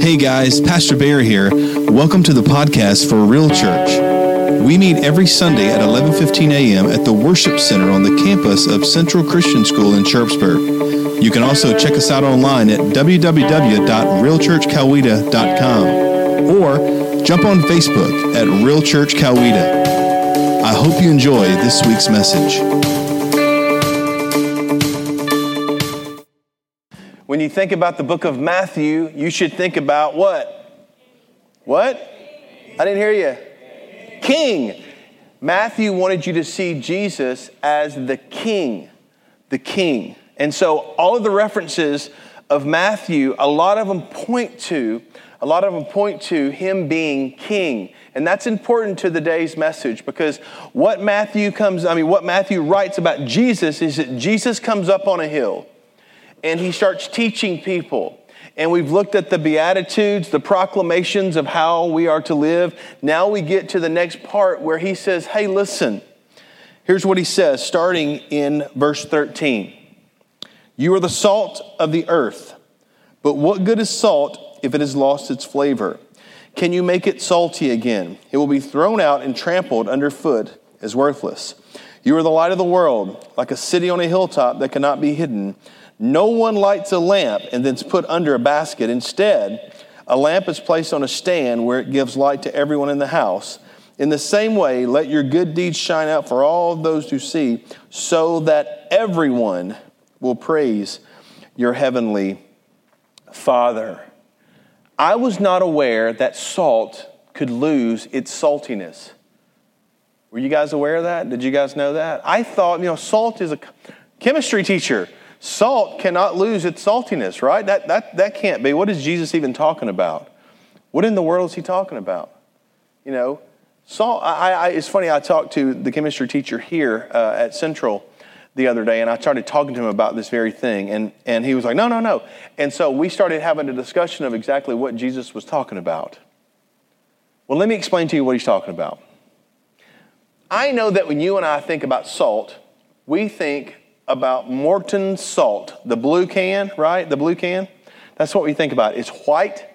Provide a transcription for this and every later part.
Hey guys, Pastor Bear here. Welcome to the podcast for Real Church. We meet every Sunday at 11:15 a.m. at the Worship Center on the campus of Central Christian School in Sharpsburg. You can also check us out online at www.realchurchcoweta.com or jump on Facebook at Real Church Coweta. I hope you enjoy this week's message. When you think about the book of Matthew, you should think about what? What? I didn't hear you. King. Matthew wanted you to see Jesus as the king. The king. And so all of the references of Matthew, a lot of them point to a lot of them point to him being king. And that's important to the day's message because what Matthew comes, I mean, what Matthew writes about Jesus is that Jesus comes up on a hill and he starts teaching people. And we've looked at the Beatitudes, the proclamations of how we are to live. Now we get to the next part where he says, Hey, listen. Here's what he says, starting in verse 13 You are the salt of the earth, but what good is salt if it has lost its flavor? Can you make it salty again? It will be thrown out and trampled underfoot as worthless. You are the light of the world, like a city on a hilltop that cannot be hidden. No one lights a lamp and then it's put under a basket. Instead, a lamp is placed on a stand where it gives light to everyone in the house. In the same way, let your good deeds shine out for all those who see, so that everyone will praise your heavenly Father. I was not aware that salt could lose its saltiness. Were you guys aware of that? Did you guys know that? I thought, you know, salt is a chemistry teacher. Salt cannot lose its saltiness, right? That, that, that can't be. What is Jesus even talking about? What in the world is he talking about? You know, salt, I, I, it's funny, I talked to the chemistry teacher here uh, at Central the other day, and I started talking to him about this very thing, and, and he was like, no, no, no. And so we started having a discussion of exactly what Jesus was talking about. Well, let me explain to you what he's talking about. I know that when you and I think about salt, we think about Morton salt, the blue can, right? The blue can. That's what we think about. It's white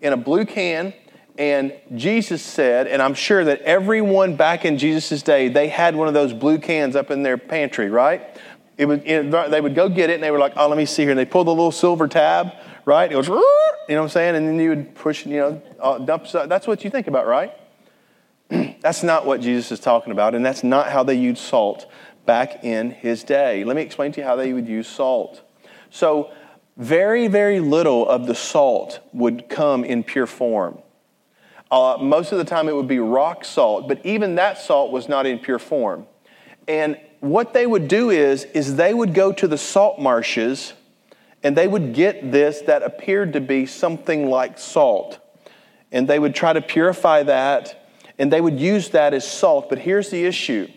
in a blue can. And Jesus said, and I'm sure that everyone back in Jesus' day, they had one of those blue cans up in their pantry, right? It would, they would go get it and they were like, oh, let me see here. And they pull the little silver tab, right? It goes, you know what I'm saying? And then you would push, you know, uh, dump. That's what you think about, right? that's not what Jesus is talking about. And that's not how they used salt back in his day. Let me explain to you how they would use salt. So, very, very little of the salt would come in pure form. Uh, most of the time, it would be rock salt, but even that salt was not in pure form. And what they would do is, is they would go to the salt marshes and they would get this that appeared to be something like salt. And they would try to purify that and they would use that as salt. But here's the issue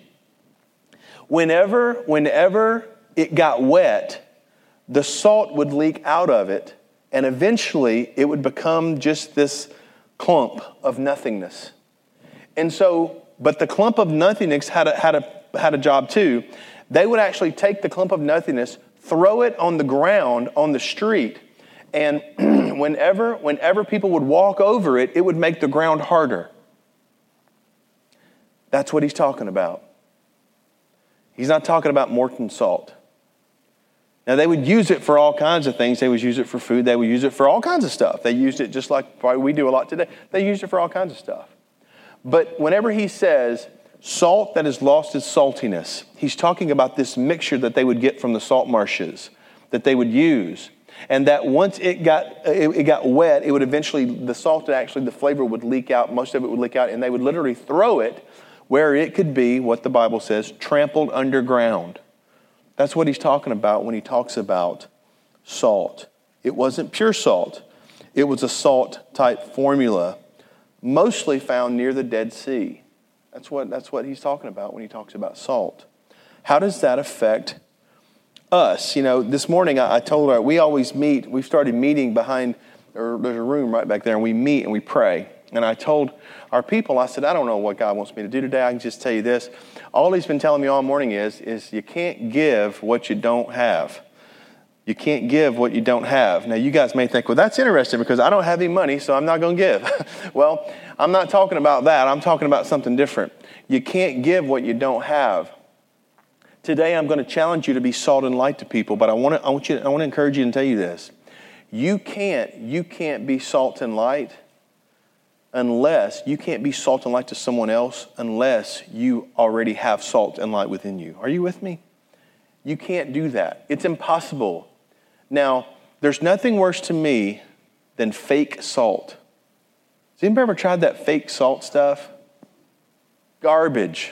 Whenever, whenever it got wet, the salt would leak out of it, and eventually it would become just this clump of nothingness. And so, but the clump of nothingness had a, had a, had a job too. They would actually take the clump of nothingness, throw it on the ground on the street, and whenever, whenever people would walk over it, it would make the ground harder. That's what he's talking about. He's not talking about Morton salt. Now, they would use it for all kinds of things. They would use it for food. They would use it for all kinds of stuff. They used it just like we do a lot today. They used it for all kinds of stuff. But whenever he says salt that has lost its saltiness, he's talking about this mixture that they would get from the salt marshes that they would use. And that once it got, it, it got wet, it would eventually, the salt, actually, the flavor would leak out. Most of it would leak out, and they would literally throw it where it could be what the Bible says trampled underground. That's what he's talking about when he talks about salt. It wasn't pure salt, it was a salt type formula, mostly found near the Dead Sea. That's what, that's what he's talking about when he talks about salt. How does that affect us? You know, this morning I, I told her we always meet, we've started meeting behind, or there's a room right back there, and we meet and we pray. And I told our people, I said, I don't know what God wants me to do today. I can just tell you this. All He's been telling me all morning is, is you can't give what you don't have. You can't give what you don't have. Now, you guys may think, well, that's interesting because I don't have any money, so I'm not going to give. well, I'm not talking about that. I'm talking about something different. You can't give what you don't have. Today, I'm going to challenge you to be salt and light to people, but I want to, I want, you, I want to encourage you and tell you this. You can't, you can't be salt and light unless you can't be salt and light to someone else unless you already have salt and light within you. Are you with me? You can't do that. It's impossible. Now, there's nothing worse to me than fake salt. Has anybody ever tried that fake salt stuff? Garbage.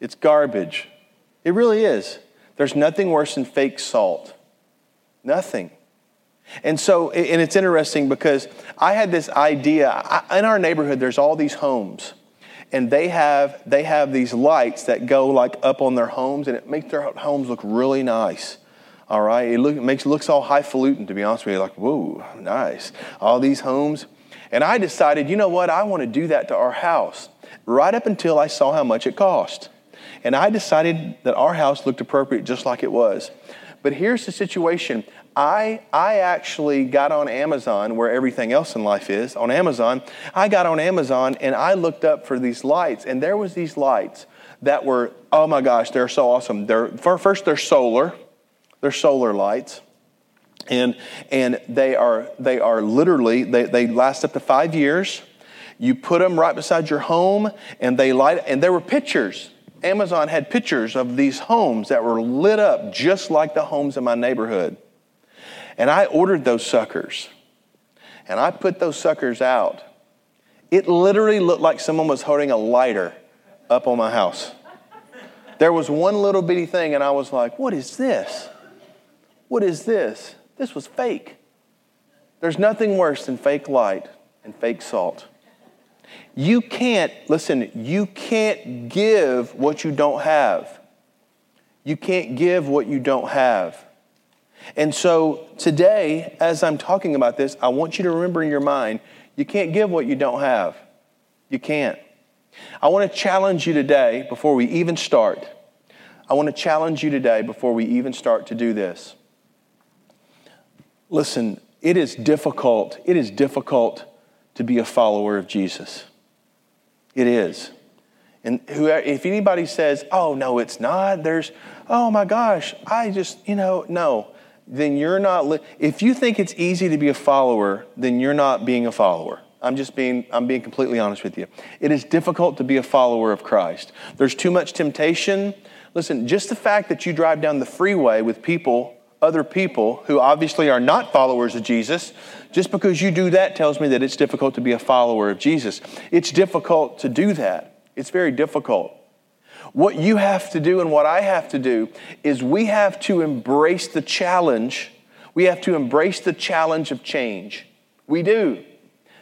It's garbage. It really is. There's nothing worse than fake salt. Nothing. And so, and it's interesting because I had this idea. I, in our neighborhood, there's all these homes, and they have they have these lights that go like up on their homes, and it makes their homes look really nice. All right, it, look, it makes looks all highfalutin. To be honest with you, like whoa, nice. All these homes, and I decided, you know what? I want to do that to our house. Right up until I saw how much it cost, and I decided that our house looked appropriate just like it was. But here's the situation. I, I actually got on Amazon, where everything else in life is, on Amazon. I got on Amazon and I looked up for these lights, and there was these lights that were, oh my gosh, they're so awesome. They're, first, they're solar. They're solar lights. And, and they, are, they are literally, they, they last up to five years. You put them right beside your home, and they light, and there were pictures. Amazon had pictures of these homes that were lit up just like the homes in my neighborhood. And I ordered those suckers. And I put those suckers out. It literally looked like someone was holding a lighter up on my house. There was one little bitty thing, and I was like, What is this? What is this? This was fake. There's nothing worse than fake light and fake salt. You can't, listen, you can't give what you don't have. You can't give what you don't have. And so today, as I'm talking about this, I want you to remember in your mind you can't give what you don't have. You can't. I want to challenge you today before we even start. I want to challenge you today before we even start to do this. Listen, it is difficult. It is difficult to be a follower of Jesus. It is. And whoever, if anybody says, oh, no, it's not, there's, oh my gosh, I just, you know, no then you're not, li- if you think it's easy to be a follower, then you're not being a follower. I'm just being, I'm being completely honest with you. It is difficult to be a follower of Christ. There's too much temptation. Listen, just the fact that you drive down the freeway with people, other people who obviously are not followers of Jesus, just because you do that tells me that it's difficult to be a follower of Jesus. It's difficult to do that. It's very difficult. What you have to do and what I have to do is we have to embrace the challenge. We have to embrace the challenge of change. We do.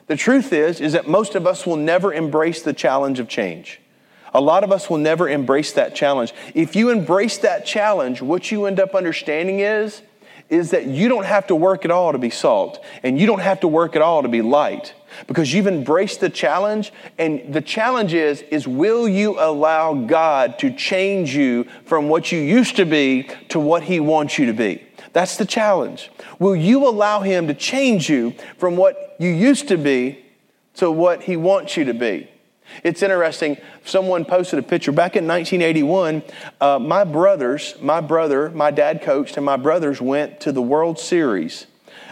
The truth is is that most of us will never embrace the challenge of change. A lot of us will never embrace that challenge. If you embrace that challenge, what you end up understanding is is that you don't have to work at all to be salt and you don't have to work at all to be light because you've embraced the challenge and the challenge is is will you allow God to change you from what you used to be to what he wants you to be? That's the challenge. Will you allow him to change you from what you used to be to what he wants you to be it's interesting. Someone posted a picture back in 1981. Uh, my brothers, my brother, my dad coached, and my brothers went to the World Series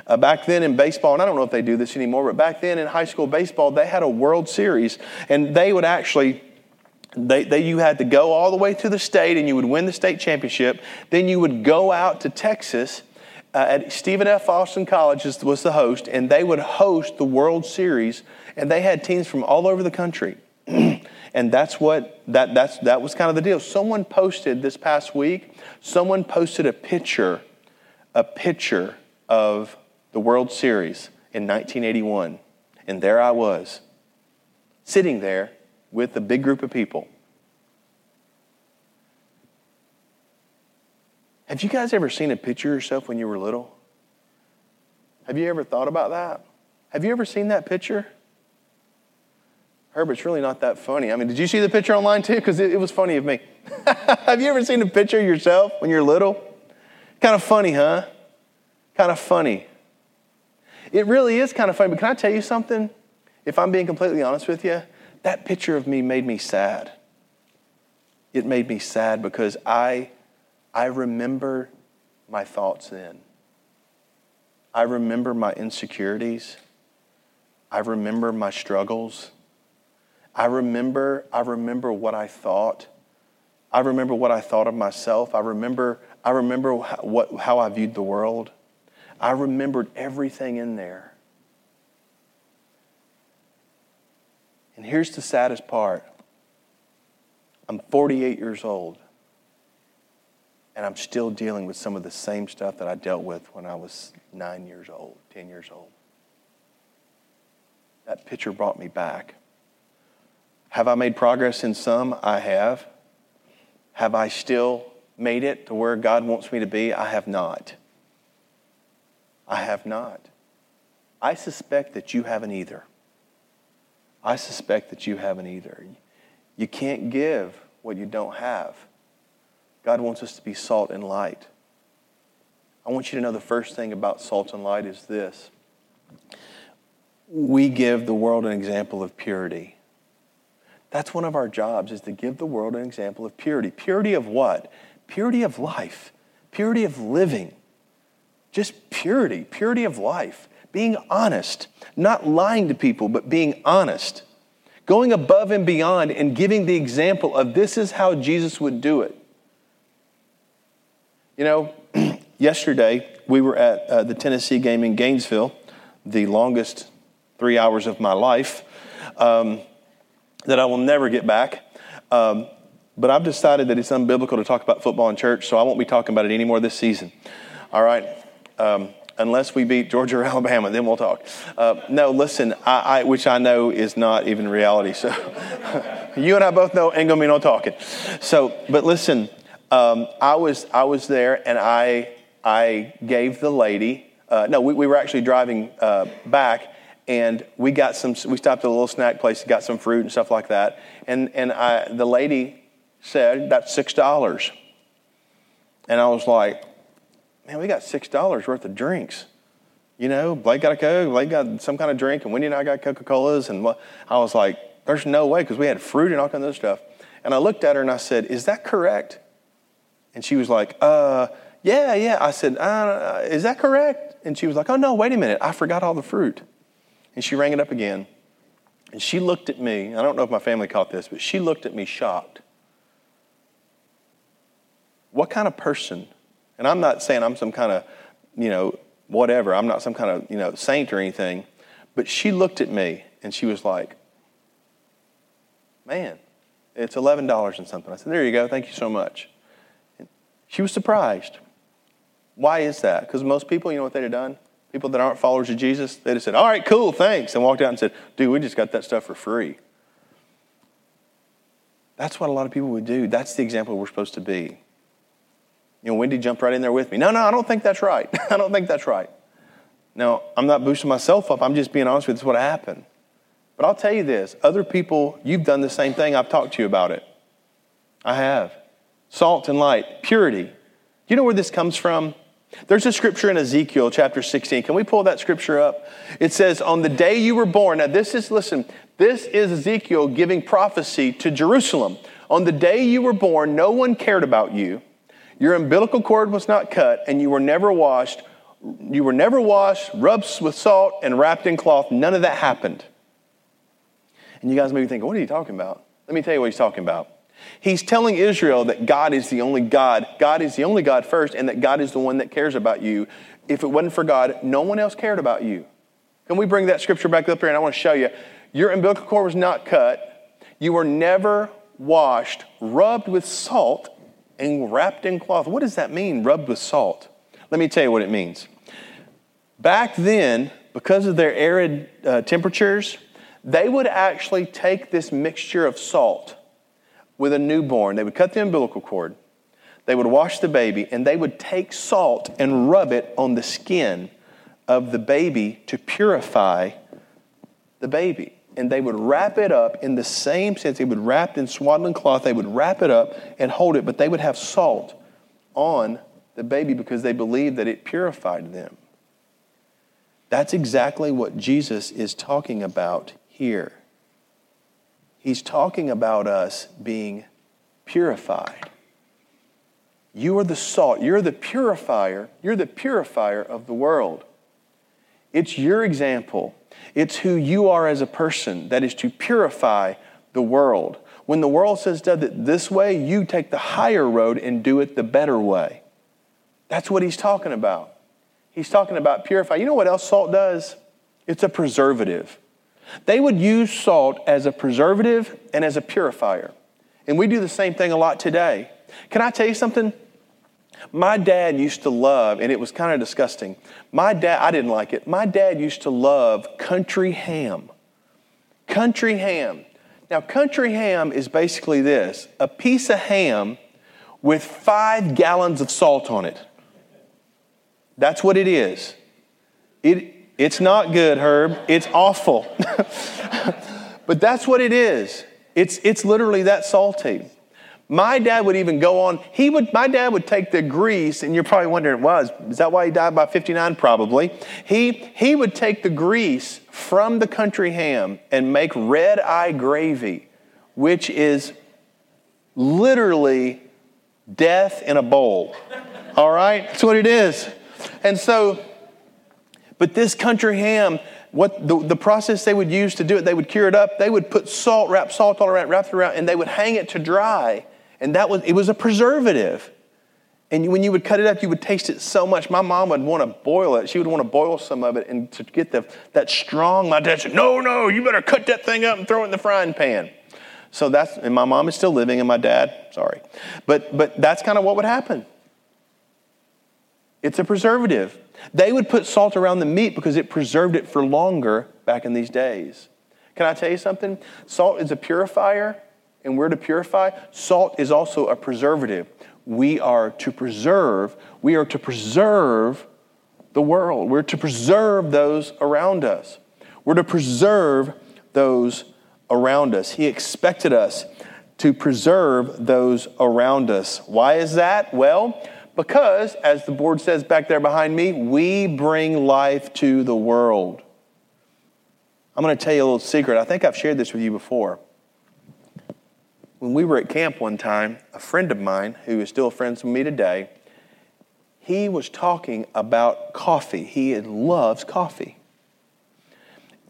uh, back then in baseball, and I don't know if they do this anymore, but back then in high school baseball, they had a World Series, and they would actually they, they, you had to go all the way to the state and you would win the state championship. Then you would go out to Texas uh, at Stephen F. Austin College was the host, and they would host the World Series, and they had teams from all over the country. and that's what that that's that was kind of the deal. Someone posted this past week, someone posted a picture, a picture of the World Series in 1981. And there I was, sitting there with a big group of people. Have you guys ever seen a picture of yourself when you were little? Have you ever thought about that? Have you ever seen that picture? Herbert's really not that funny. I mean, did you see the picture online too? Because it, it, was funny of me. Have you ever seen a picture of yourself when you're little? Kind of funny, huh? kind of funny. It really is kind of funny, but can I tell you something? If I'm being completely honest with you, that picture of me made me sad. It made me sad because I, I remember my thoughts then. I remember my insecurities. I remember my struggles. I remember, I remember what I thought. I remember what I thought of myself. I remember, I remember how, what, how I viewed the world. I remembered everything in there. And here's the saddest part I'm 48 years old, and I'm still dealing with some of the same stuff that I dealt with when I was nine years old, 10 years old. That picture brought me back. Have I made progress in some? I have. Have I still made it to where God wants me to be? I have not. I have not. I suspect that you haven't either. I suspect that you haven't either. You can't give what you don't have. God wants us to be salt and light. I want you to know the first thing about salt and light is this we give the world an example of purity. That's one of our jobs is to give the world an example of purity. Purity of what? Purity of life, purity of living. Just purity, purity of life, being honest, not lying to people, but being honest, going above and beyond and giving the example of this is how Jesus would do it. You know, yesterday we were at uh, the Tennessee game in Gainesville, the longest three hours of my life um, that I will never get back. Um, but I've decided that it's unbiblical to talk about football in church, so I won't be talking about it anymore this season. All right? Um, unless we beat Georgia or Alabama, then we'll talk. Uh, no, listen, I, I, which I know is not even reality. So you and I both know ain't gonna be no talking. So, but listen, um, I was I was there and I I gave the lady. Uh, no, we, we, were actually driving uh, back and we got some. We stopped at a little snack place, got some fruit and stuff like that. And and I, the lady said that's six dollars, and I was like, man, we got six dollars worth of drinks. You know, Blake got a Coke, Blake got some kind of drink, and Wendy and I got Coca Colas, and I was like, there's no way because we had fruit and all kinds of other stuff. And I looked at her and I said, is that correct? And she was like, uh, yeah, yeah. I said, uh, is that correct? And she was like, oh no, wait a minute, I forgot all the fruit. And she rang it up again. And she looked at me. I don't know if my family caught this, but she looked at me shocked. What kind of person? And I'm not saying I'm some kind of, you know, whatever. I'm not some kind of, you know, saint or anything. But she looked at me and she was like, man, it's $11 and something. I said, there you go. Thank you so much. And she was surprised. Why is that? Because most people, you know what they'd have done? People that aren't followers of Jesus, they'd have said, All right, cool, thanks, and walked out and said, Dude, we just got that stuff for free. That's what a lot of people would do. That's the example we're supposed to be. You know, Wendy jumped right in there with me. No, no, I don't think that's right. I don't think that's right. Now, I'm not boosting myself up. I'm just being honest with you. what happened. But I'll tell you this other people, you've done the same thing. I've talked to you about it. I have. Salt and light, purity. Do you know where this comes from? There's a scripture in Ezekiel chapter 16. Can we pull that scripture up? It says, On the day you were born, now this is, listen, this is Ezekiel giving prophecy to Jerusalem. On the day you were born, no one cared about you. Your umbilical cord was not cut, and you were never washed. You were never washed, rubbed with salt, and wrapped in cloth. None of that happened. And you guys may be thinking, what are you talking about? Let me tell you what he's talking about. He's telling Israel that God is the only God. God is the only God first, and that God is the one that cares about you. If it wasn't for God, no one else cared about you. Can we bring that scripture back up here? And I want to show you. Your umbilical cord was not cut. You were never washed, rubbed with salt, and wrapped in cloth. What does that mean, rubbed with salt? Let me tell you what it means. Back then, because of their arid uh, temperatures, they would actually take this mixture of salt with a newborn. They would cut the umbilical cord, they would wash the baby, and they would take salt and rub it on the skin of the baby to purify the baby. And they would wrap it up in the same sense. They would wrap in swaddling cloth. They would wrap it up and hold it, but they would have salt on the baby because they believed that it purified them. That's exactly what Jesus is talking about here. He's talking about us being purified. You are the salt. You're the purifier. You're the purifier of the world. It's your example. It's who you are as a person that is to purify the world. When the world says does it this way, you take the higher road and do it the better way. That's what he's talking about. He's talking about purify. You know what else salt does? It's a preservative. They would use salt as a preservative and as a purifier. And we do the same thing a lot today. Can I tell you something? My dad used to love, and it was kind of disgusting. My dad, I didn't like it. My dad used to love country ham. Country ham. Now, country ham is basically this a piece of ham with five gallons of salt on it. That's what it is. It, it's not good, Herb. It's awful. but that's what it is. It's, it's literally that salty. My dad would even go on, he would, my dad would take the grease, and you're probably wondering, was, is that why he died by 59? Probably. He, he would take the grease from the country ham and make red eye gravy, which is literally death in a bowl. All right? That's what it is. And so, but this country ham, what the, the process they would use to do it, they would cure it up, they would put salt, wrap salt all around, wrap it around, and they would hang it to dry and that was, it was a preservative. And when you would cut it up, you would taste it so much. My mom would want to boil it. She would want to boil some of it and to get the, that strong. My dad said, No, no, you better cut that thing up and throw it in the frying pan. So that's, and my mom is still living, and my dad, sorry. But, but that's kind of what would happen. It's a preservative. They would put salt around the meat because it preserved it for longer back in these days. Can I tell you something? Salt is a purifier and we're to purify, salt is also a preservative. We are to preserve, we are to preserve the world. We're to preserve those around us. We're to preserve those around us. He expected us to preserve those around us. Why is that? Well, because, as the board says back there behind me, we bring life to the world. I'm going to tell you a little secret. I think I've shared this with you before. When we were at camp one time, a friend of mine, who is still friends with me today, he was talking about coffee. He loves coffee.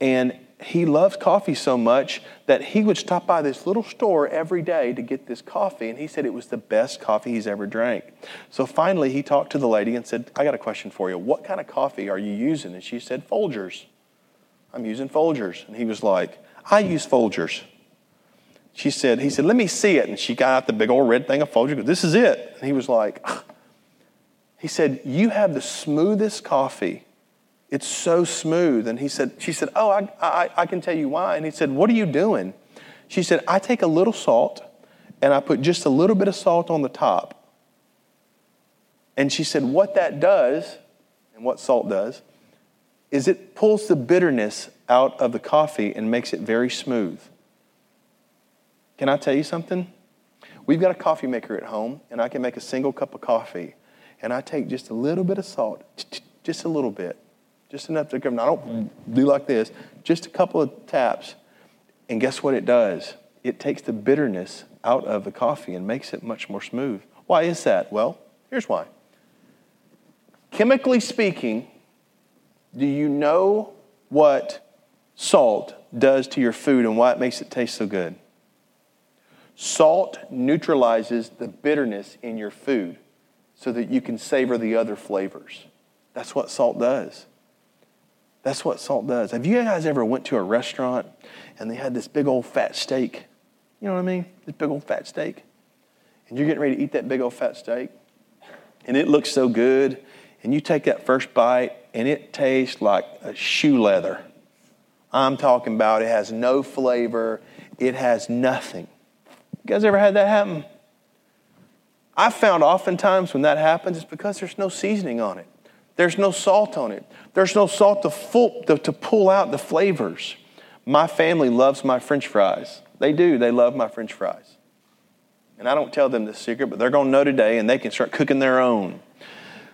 And he loves coffee so much that he would stop by this little store every day to get this coffee. And he said it was the best coffee he's ever drank. So finally, he talked to the lady and said, I got a question for you. What kind of coffee are you using? And she said, Folgers. I'm using Folgers. And he was like, I use Folgers she said, he said, let me see it. And she got out the big old red thing of Folgers. This is it. And he was like, he said, you have the smoothest coffee. It's so smooth. And he said, she said, oh, I, I, I can tell you why. And he said, what are you doing? She said, I take a little salt and I put just a little bit of salt on the top. And she said, what that does, and what salt does, is it pulls the bitterness out of the coffee and makes it very smooth. Can I tell you something? We've got a coffee maker at home, and I can make a single cup of coffee. And I take just a little bit of salt, just a little bit, just enough to come. I don't do like this, just a couple of taps. And guess what it does? It takes the bitterness out of the coffee and makes it much more smooth. Why is that? Well, here's why. Chemically speaking, do you know what salt does to your food and why it makes it taste so good? Salt neutralizes the bitterness in your food so that you can savor the other flavors. That's what salt does. That's what salt does. Have you guys ever went to a restaurant and they had this big old fat steak? You know what I mean? This big old fat steak. And you're getting ready to eat that big old fat steak. And it looks so good. And you take that first bite and it tastes like a shoe leather. I'm talking about it has no flavor, it has nothing. You guys ever had that happen? I've found oftentimes when that happens, it's because there's no seasoning on it. There's no salt on it. There's no salt to, full, to, to pull out the flavors. My family loves my french fries. They do. They love my french fries. And I don't tell them this secret, but they're going to know today and they can start cooking their own.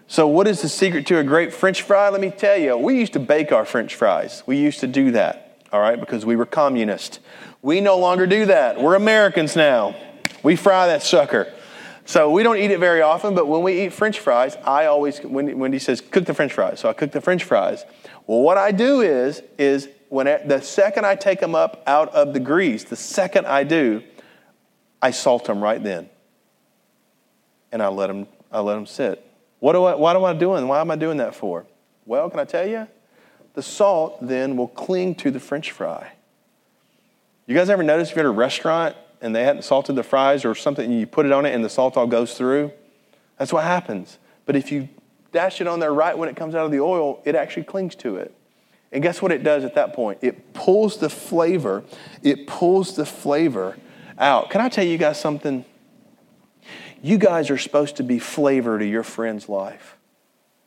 So, what is the secret to a great French fry? Let me tell you, we used to bake our French fries. We used to do that, all right, because we were communist. We no longer do that. We're Americans now. We fry that sucker. So we don't eat it very often, but when we eat French fries, I always, when Wendy says, cook the French fries. So I cook the French fries. Well, what I do is, is when I, the second I take them up out of the grease, the second I do, I salt them right then. And I let them, I let them sit. What do I, what am I doing? Why am I doing that for? Well, can I tell you? The salt then will cling to the French fry. You guys ever notice if you're at a restaurant and they hadn't salted the fries or something, you put it on it and the salt all goes through? That's what happens. But if you dash it on there right when it comes out of the oil, it actually clings to it. And guess what it does at that point? It pulls the flavor, it pulls the flavor out. Can I tell you guys something? You guys are supposed to be flavor to your friend's life.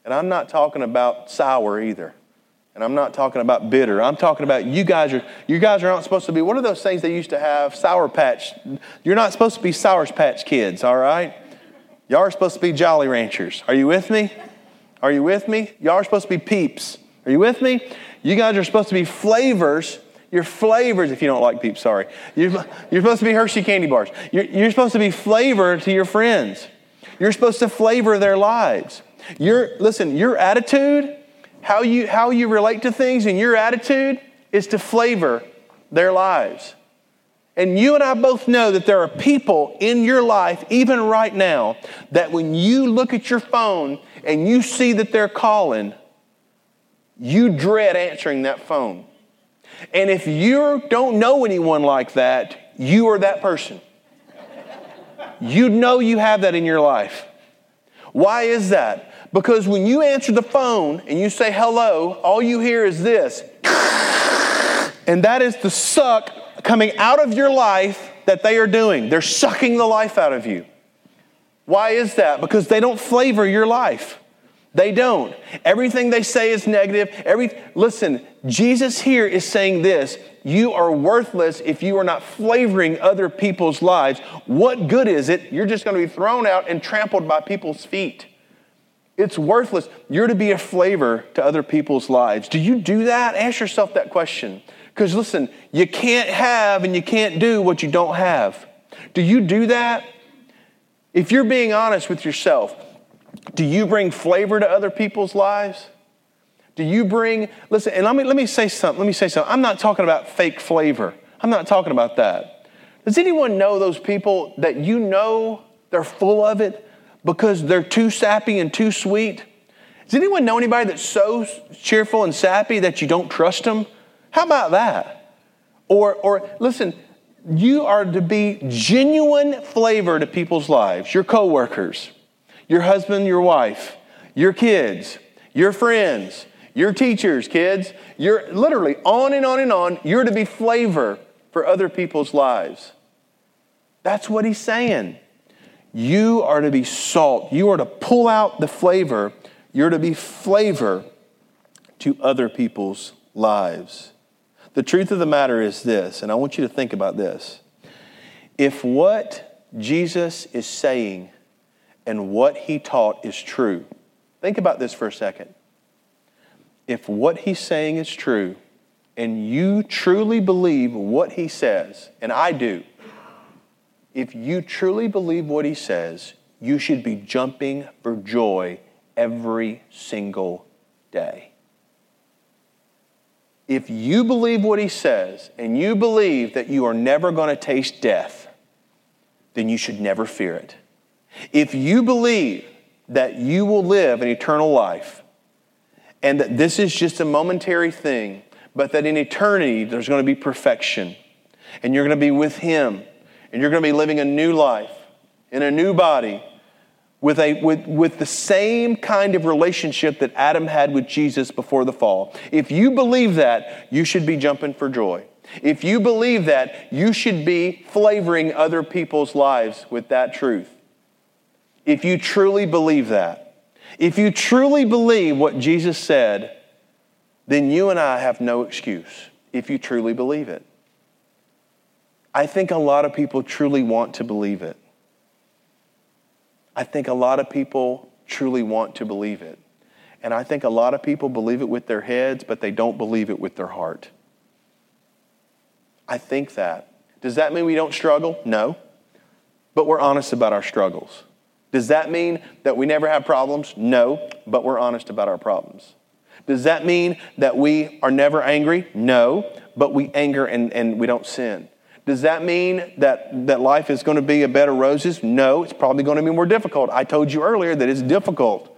And I'm not talking about sour either. And I'm not talking about bitter. I'm talking about you guys are you guys are not supposed to be what are those things they used to have? Sour patch. You're not supposed to be sour patch kids, all right? Y'all are supposed to be jolly ranchers. Are you with me? Are you with me? Y'all are supposed to be peeps. Are you with me? You guys are supposed to be flavors. You're flavors, if you don't like peeps, sorry. You're, you're supposed to be Hershey candy bars. You're, you're supposed to be flavor to your friends. You're supposed to flavor their lives. Your, listen, your attitude how you, how you relate to things and your attitude is to flavor their lives. And you and I both know that there are people in your life, even right now, that when you look at your phone and you see that they're calling, you dread answering that phone. And if you don't know anyone like that, you are that person. You know you have that in your life. Why is that? Because when you answer the phone and you say hello, all you hear is this. And that is the suck coming out of your life that they are doing. They're sucking the life out of you. Why is that? Because they don't flavor your life. They don't. Everything they say is negative. Every listen, Jesus here is saying this, you are worthless if you are not flavoring other people's lives. What good is it? You're just going to be thrown out and trampled by people's feet. It's worthless. You're to be a flavor to other people's lives. Do you do that? Ask yourself that question. Because listen, you can't have and you can't do what you don't have. Do you do that? If you're being honest with yourself, do you bring flavor to other people's lives? Do you bring, listen, and let me, let me say something. Let me say something. I'm not talking about fake flavor. I'm not talking about that. Does anyone know those people that you know they're full of it, because they're too sappy and too sweet? Does anyone know anybody that's so cheerful and sappy that you don't trust them? How about that? Or, or listen, you are to be genuine flavor to people's lives, your coworkers, your husband, your wife, your kids, your friends, your teachers, kids. You're literally on and on and on. You're to be flavor for other people's lives. That's what he's saying. You are to be salt. You are to pull out the flavor. You're to be flavor to other people's lives. The truth of the matter is this, and I want you to think about this. If what Jesus is saying and what he taught is true, think about this for a second. If what he's saying is true, and you truly believe what he says, and I do, if you truly believe what he says, you should be jumping for joy every single day. If you believe what he says and you believe that you are never going to taste death, then you should never fear it. If you believe that you will live an eternal life and that this is just a momentary thing, but that in eternity there's going to be perfection and you're going to be with him and you're going to be living a new life in a new body with, a, with, with the same kind of relationship that Adam had with Jesus before the fall. If you believe that, you should be jumping for joy. If you believe that, you should be flavoring other people's lives with that truth. If you truly believe that, if you truly believe what Jesus said, then you and I have no excuse if you truly believe it. I think a lot of people truly want to believe it. I think a lot of people truly want to believe it. And I think a lot of people believe it with their heads, but they don't believe it with their heart. I think that. Does that mean we don't struggle? No. But we're honest about our struggles. Does that mean that we never have problems? No, but we're honest about our problems. Does that mean that we are never angry? No, but we anger and, and we don't sin. Does that mean that, that life is going to be a bed of roses? No, it's probably going to be more difficult. I told you earlier that it's difficult.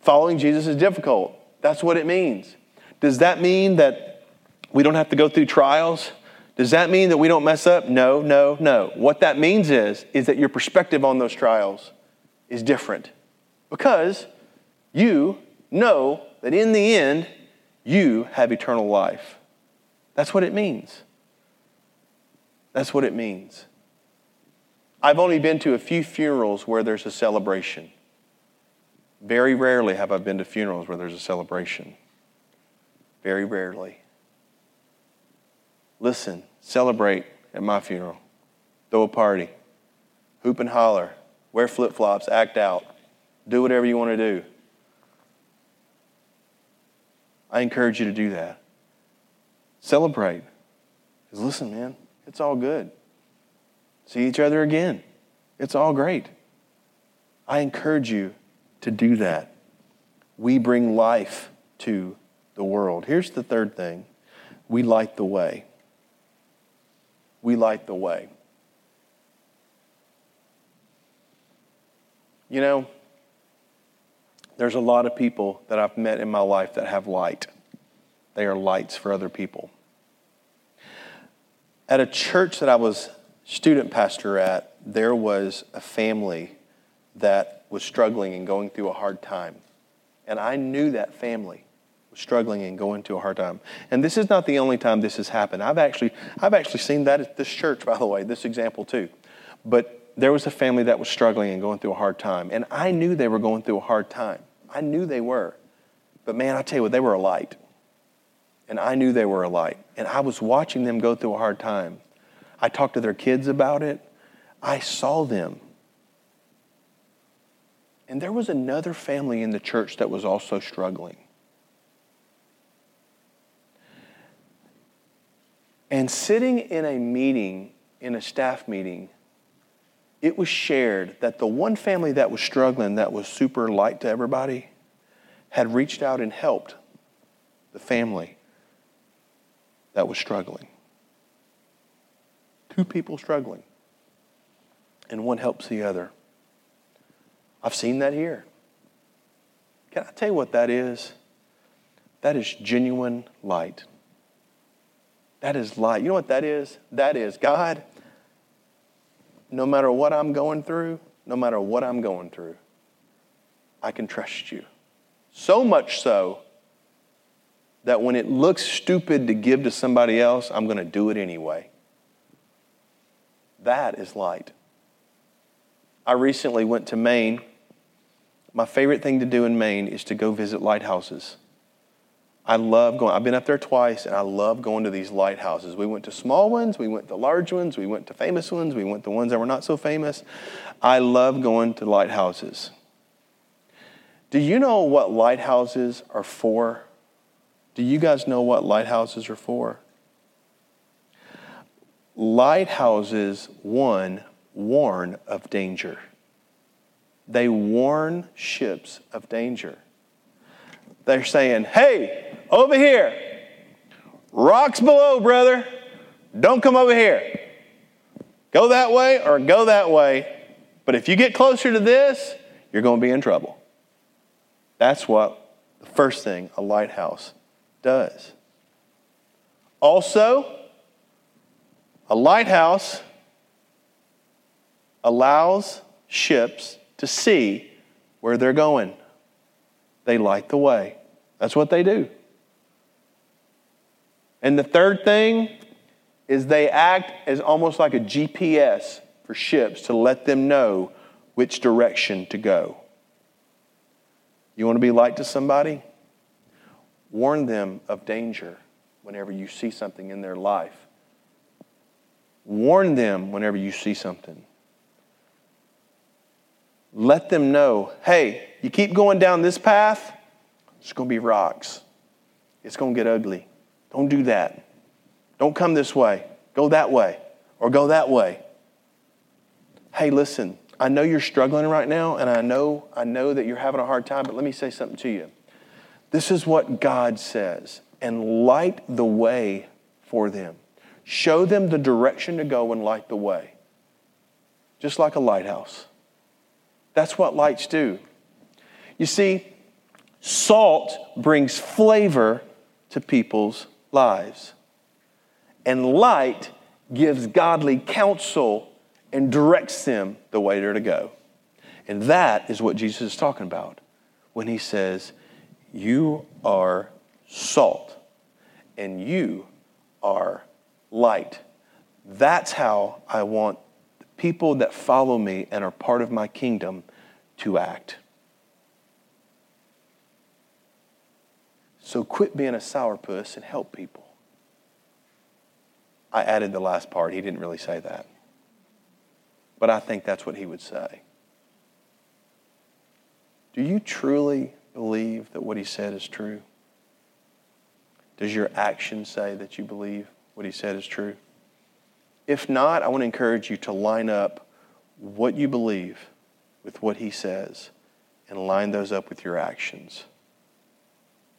Following Jesus is difficult. That's what it means. Does that mean that we don't have to go through trials? Does that mean that we don't mess up? No, no, no. What that means is, is that your perspective on those trials is different because you know that in the end, you have eternal life. That's what it means. That's what it means. I've only been to a few funerals where there's a celebration. Very rarely have I been to funerals where there's a celebration. Very rarely. Listen, celebrate at my funeral. Throw a party. Hoop and holler. Wear flip flops. Act out. Do whatever you want to do. I encourage you to do that. Celebrate. Because listen, man, it's all good. See each other again. It's all great. I encourage you to do that. We bring life to the world. Here's the third thing we light the way. We light the way. You know, there's a lot of people that I've met in my life that have light. They are lights for other people. At a church that I was student pastor at, there was a family that was struggling and going through a hard time. And I knew that family was struggling and going through a hard time. And this is not the only time this has happened. I've actually, I've actually seen that at this church, by the way, this example too. But there was a family that was struggling and going through a hard time. And I knew they were going through a hard time. I knew they were. But man, I tell you what, they were a light. And I knew they were alike. And I was watching them go through a hard time. I talked to their kids about it. I saw them. And there was another family in the church that was also struggling. And sitting in a meeting, in a staff meeting, it was shared that the one family that was struggling, that was super light to everybody, had reached out and helped the family that was struggling. Two people struggling, and one helps the other. I've seen that here. Can I tell you what that is? That is genuine light. That is light. You know what that is? That is God no matter what I'm going through, no matter what I'm going through, I can trust you. So much so that when it looks stupid to give to somebody else, I'm going to do it anyway. That is light. I recently went to Maine. My favorite thing to do in Maine is to go visit lighthouses. I love going. I've been up there twice, and I love going to these lighthouses. We went to small ones, we went to large ones, we went to famous ones, we went to ones that were not so famous. I love going to lighthouses. Do you know what lighthouses are for? Do you guys know what lighthouses are for? Lighthouses, one, warn of danger. They warn ships of danger. They're saying, hey, over here, rocks below, brother. Don't come over here. Go that way or go that way. But if you get closer to this, you're going to be in trouble. That's what the first thing a lighthouse does. Also, a lighthouse allows ships to see where they're going. They light the way. That's what they do. And the third thing is they act as almost like a GPS for ships to let them know which direction to go. You want to be light to somebody? Warn them of danger whenever you see something in their life. Warn them whenever you see something. let them know hey, you keep going down this path, it's going to be rocks. It's going to get ugly. Don't do that. Don't come this way. Go that way or go that way. Hey, listen, I know you're struggling right now and I know I know that you're having a hard time, but let me say something to you. This is what God says, and light the way for them. Show them the direction to go and light the way. Just like a lighthouse. That's what lights do. You see, salt brings flavor to people's lives, and light gives godly counsel and directs them the way they're to go. And that is what Jesus is talking about when he says, You are salt and you are light. That's how I want people that follow me and are part of my kingdom to act. So quit being a sourpuss and help people. I added the last part. He didn't really say that. But I think that's what he would say. Do you truly believe that what he said is true? Does your action say that you believe what he said is true? If not, I want to encourage you to line up what you believe with what he says and line those up with your actions.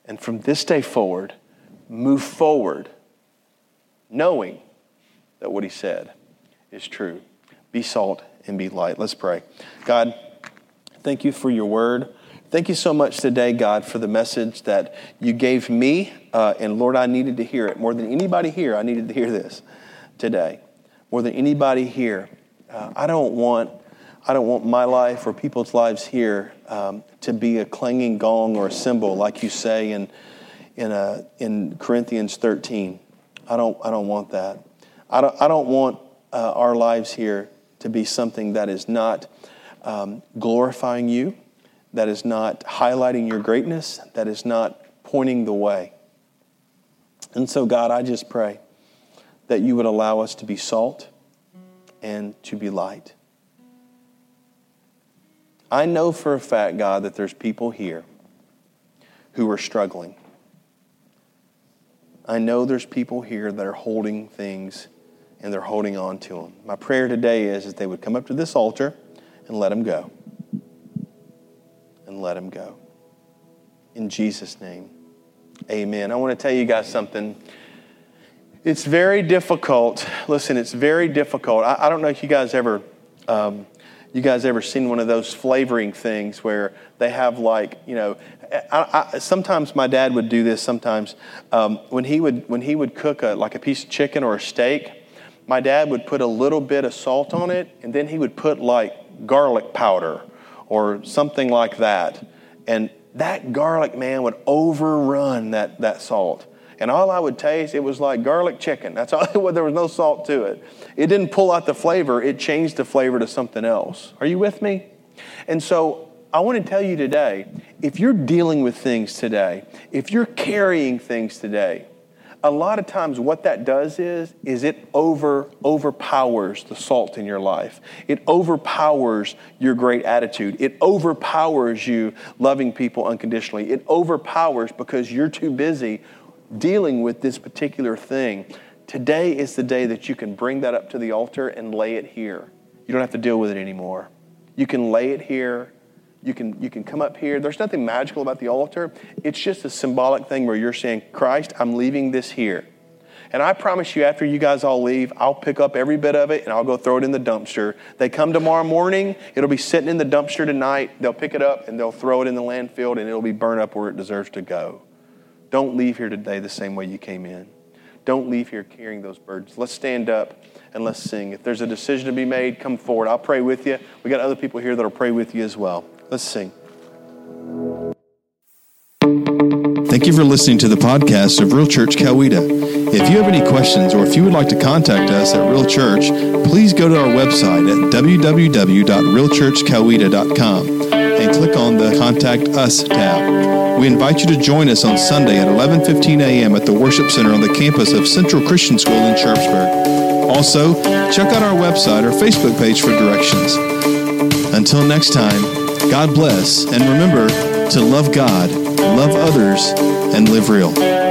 And from this day forward, move forward knowing that what he said is true. Be salt and be light. Let's pray. God, thank you for your word. Thank you so much today, God, for the message that you gave me. Uh, and Lord, I needed to hear it more than anybody here. I needed to hear this today. More than anybody here. Uh, I don't want. I don't want my life or people's lives here um, to be a clanging gong or a cymbal, like you say in in, uh, in Corinthians 13. I don't. I don't want that. I don't. I don't want uh, our lives here to be something that is not um, glorifying you that is not highlighting your greatness, that is not pointing the way. And so, God, I just pray that you would allow us to be salt and to be light. I know for a fact, God, that there's people here who are struggling. I know there's people here that are holding things and they're holding on to them. My prayer today is that they would come up to this altar and let them go and let him go. In Jesus' name, amen. I want to tell you guys something. It's very difficult. Listen, it's very difficult. I, I don't know if you guys ever. Um, you guys ever seen one of those flavoring things where they have like you know I, I, sometimes my dad would do this sometimes um, when he would when he would cook a, like a piece of chicken or a steak my dad would put a little bit of salt on it and then he would put like garlic powder or something like that. And that garlic, man, would overrun that, that salt. And all I would taste, it was like garlic chicken. That's all. There was no salt to it. It didn't pull out the flavor. It changed the flavor to something else. Are you with me? And so I want to tell you today, if you're dealing with things today, if you're carrying things today, a lot of times what that does is is it over overpowers the salt in your life. It overpowers your great attitude. It overpowers you loving people unconditionally. It overpowers because you're too busy dealing with this particular thing. Today is the day that you can bring that up to the altar and lay it here. You don't have to deal with it anymore. You can lay it here you can, you can come up here. There's nothing magical about the altar. It's just a symbolic thing where you're saying, Christ, I'm leaving this here. And I promise you, after you guys all leave, I'll pick up every bit of it and I'll go throw it in the dumpster. They come tomorrow morning, it'll be sitting in the dumpster tonight. They'll pick it up and they'll throw it in the landfill and it'll be burned up where it deserves to go. Don't leave here today the same way you came in. Don't leave here carrying those burdens. Let's stand up and let's sing. If there's a decision to be made, come forward. I'll pray with you. We got other people here that'll pray with you as well. Let's sing. Thank you for listening to the podcast of Real Church Coweta. If you have any questions or if you would like to contact us at Real Church, please go to our website at www.realchurchcoweta.com and click on the Contact Us tab. We invite you to join us on Sunday at 11:15 a.m. at the Worship Center on the campus of Central Christian School in Sharpsburg. Also, check out our website or Facebook page for directions. Until next time, God bless, and remember to love God, love others, and live real.